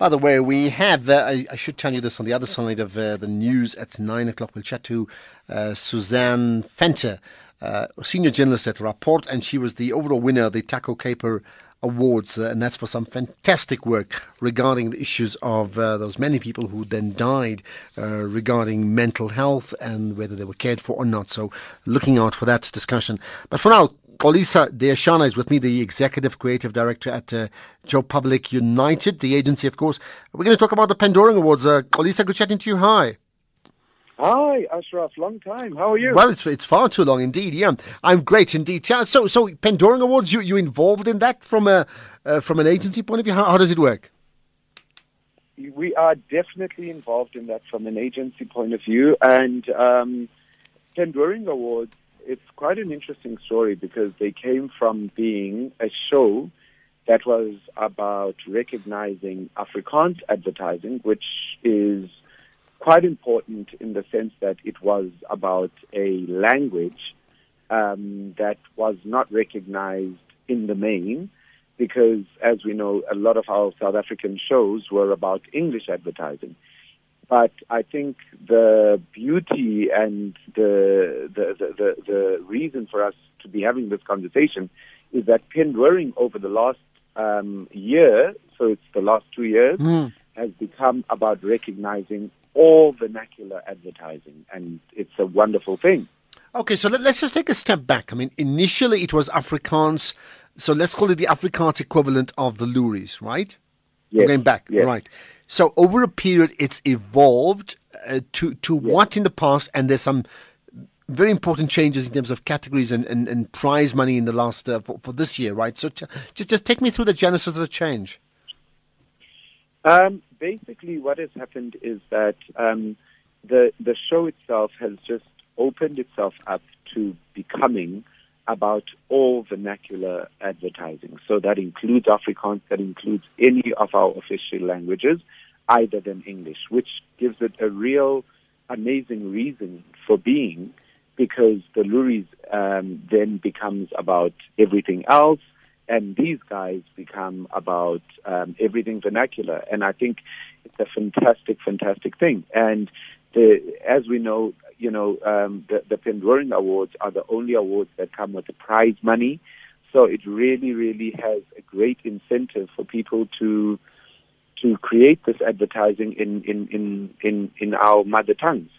By the way, we have, uh, I, I, should tell you this on the other side of uh, the news at 9 o'clock. We'll chat to uh, Suzanne Venter, uh, senior journalist at Rapport, and she was the overall winner of the Taco Kuiper Awards, uh, and that's for some fantastic work regarding the issues of uh, those many people who then died regarding mental health and whether they were cared for or not. So, looking out for that discussion. But for now, Xolisa Dyeshana is with me, the Executive Creative Director at uh, Joe Public United, the agency, of course. We're going to talk about the Pendoring Awards. Uh, Xolisa, good chatting to you. Hi. Hi, Ashraf. Long time. How are you? Well, it's it's far too long indeed. Yeah, I'm great indeed. So, so Pendoring Awards, you you involved in that from a uh, from an agency point of view? How, how does it work? We are definitely involved in that from an agency point of view, and um, Pendoring Awards it's quite an interesting story because they came from being a show that was about recognizing Afrikaans advertising, which is quite important in the sense that it was about a language um, that was not recognized in the main because, as we know, a lot of our South African shows were about English advertising. But I think the beauty and the, the, the, the, reason for us to be having this conversation is that Pendoring over the last um, year, so it's the last two years, mm. has become about recognizing all vernacular advertising, and it's a wonderful thing. Okay, so let, us just take a step back. I mean, initially it was Afrikaans, so let's call it the Afrikaans equivalent of the Loeries, right? Yes. Going back, yes. right. So over a period, it's evolved uh, to to yes. what in the past, and there's some very important changes in terms of categories and, and, and prize money in the last uh, for, for this year, right? So t- just just take me through the genesis of the change. Um, basically, what has happened is that um, the the show itself has just opened itself up to becoming about all vernacular advertising. So that includes Afrikaans, that includes any of our official languages, either than English, which gives it a real amazing reason for being because the Loeries um, then becomes about everything else and these guys become about um, everything vernacular. And I think it's a fantastic, fantastic thing. And the, as we know, you know, um, the, the Pendoring Awards are the only awards that come with prize money. So it really, really has a great incentive for people to to create this advertising in in in in, in our mother tongues.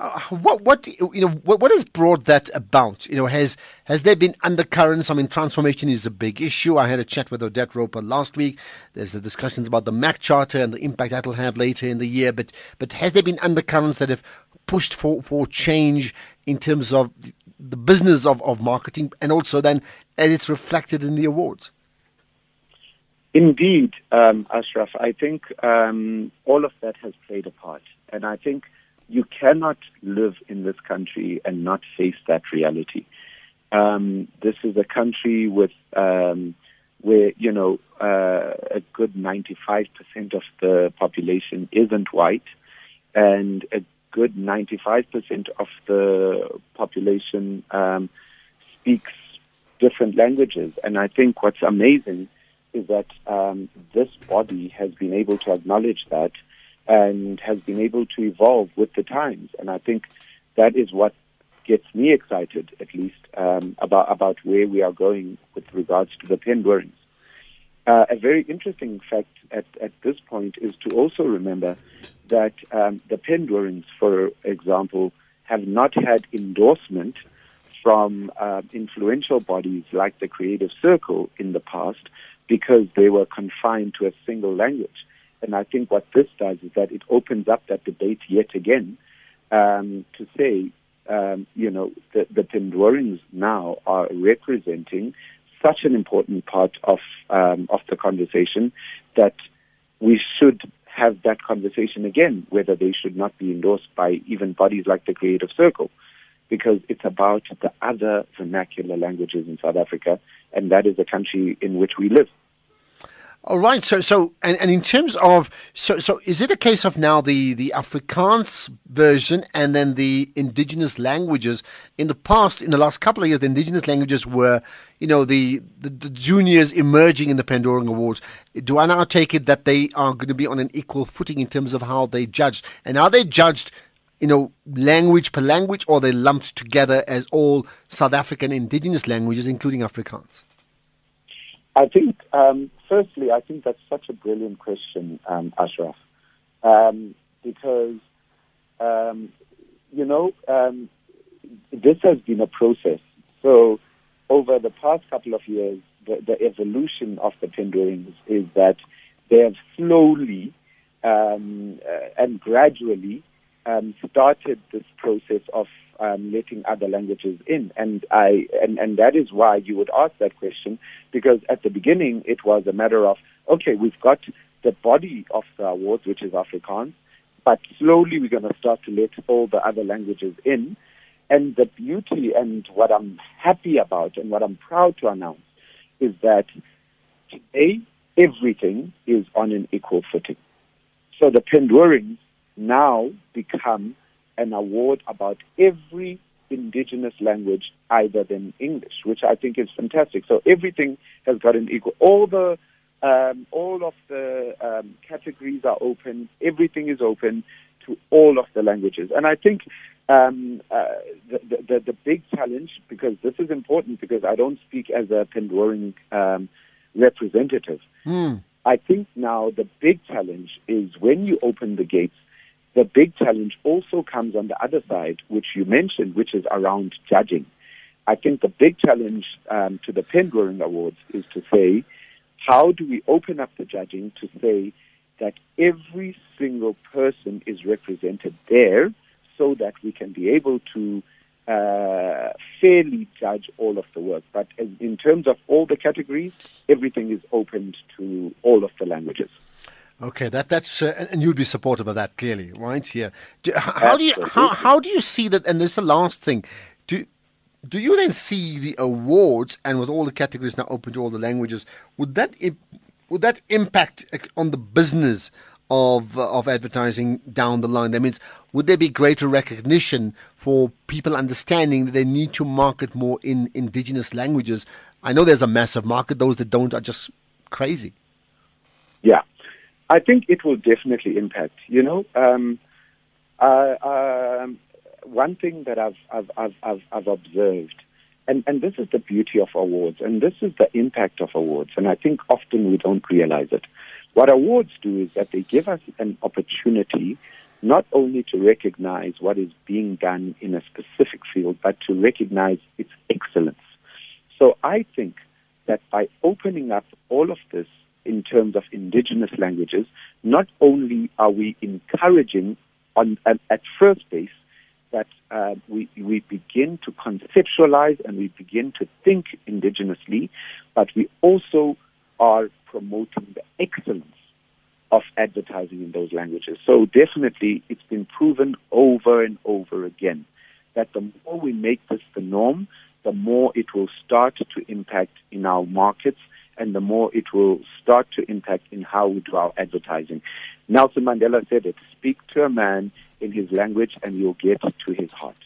Uh, what what you know what, what has brought that about? You know, has has there been undercurrents? I mean, transformation is a big issue. I had a chat with Odette Roper last week. There's the discussions about the MAC Charter and the impact that'll have later in the year. But but has there been undercurrents that have pushed for, for change in terms of the business of, of marketing and also then as it's reflected in the awards? Indeed, um, Ashraf. I think um, all of that has played a part. And I think you cannot live in this country and not face that reality. Um, this is a country with um, where you know uh, a good 95% of the population isn't white, and a good 95% of the population um, speaks different languages. And I think what's amazing is that um, this body has been able to acknowledge that and has been able to evolve with the times. And I think that is what gets me excited, at least, um, about about where we are going with regards to the Pendorings. Uh, a very interesting fact at, at this point is to also remember that um, the Pendorings, for example, have not had endorsement from uh, influential bodies like the Creative Circle in the past because they were confined to a single language. And I think what this does is that it opens up that debate yet again um, to say, um, you know, the, the Pendorings now are representing such an important part of um, of the conversation that we should have that conversation again, whether they should not be endorsed by even bodies like the Creative Circle, because it's about the other vernacular languages in South Africa, and that is the country in which we live. All right. So, so, and, and in terms of, so, so, is it a case of now the the Afrikaans version and then the indigenous languages? In the past, in the last couple of years, the indigenous languages were, you know, the the, the juniors emerging in the Pendoring Awards. Do I now take it that they are going to be on an equal footing in terms of how they judged, and are they judged? You know, language per language, or they lumped together as all South African indigenous languages, including Afrikaans? I think, um, firstly, I think that's such a brilliant question, um, Ashraf, um, because, um, you know, um, this has been a process. So, over the past couple of years, the, the evolution of the Pendorings is that they have slowly um, uh, and gradually started this process of um, letting other languages in. And I and, and that is why you would ask that question because at the beginning it was a matter of okay, we've got the body of the awards, which is Afrikaans, but slowly we're going to start to let all the other languages in. And the beauty and what I'm happy about and what I'm proud to announce is that today everything is on an equal footing. So the Pendorings now become an award about every indigenous language other than English, which I think is fantastic. So everything has got an equal. All the um, all of the um, categories are open. Everything is open to all of the languages, and I think um, uh, the, the, the big challenge, because this is important, because I don't speak as a Pendoring um, representative. Mm. I think now the big challenge is when you open the gates the big challenge also comes on the other side, which you mentioned, which is around judging. I think the big challenge um, to the Pen Awards is to say, how do we open up the judging to say that every single person is represented there so that we can be able to uh, fairly judge all of the work. But in terms of all the categories, everything is opened to all of the languages. Okay, that that's uh, and you'd be supportive of that clearly, right? Yeah. Do, how do you how how do you see that? And this is the last thing. Do do you then see the awards and with all the categories now open to all the languages? Would that would that impact on the business of uh, of advertising down the line? That means would there be greater recognition for people understanding that they need to market more in indigenous languages? I know there's a massive market; those that don't are just crazy. Yeah, I think it will definitely impact. You know, um, uh, um, one thing that I've, I've, I've, I've, I've observed, and, and this is the beauty of awards, and this is the impact of awards, and I think often we don't realize it. What awards do is that they give us an opportunity not only to recognize what is being done in a specific field, but to recognize its excellence. So I think that by opening up all of this in terms of indigenous languages, not only are we encouraging on at, at first base that uh, we, we begin to conceptualize and we begin to think indigenously, but we also are promoting the excellence of advertising in those languages. So definitely it's been proven over and over again that the more we make this the norm, the more it will start to impact in our markets and the more it will start to impact in how we do our advertising. Nelson Mandela said it speak to a man in his language and you'll get to his heart.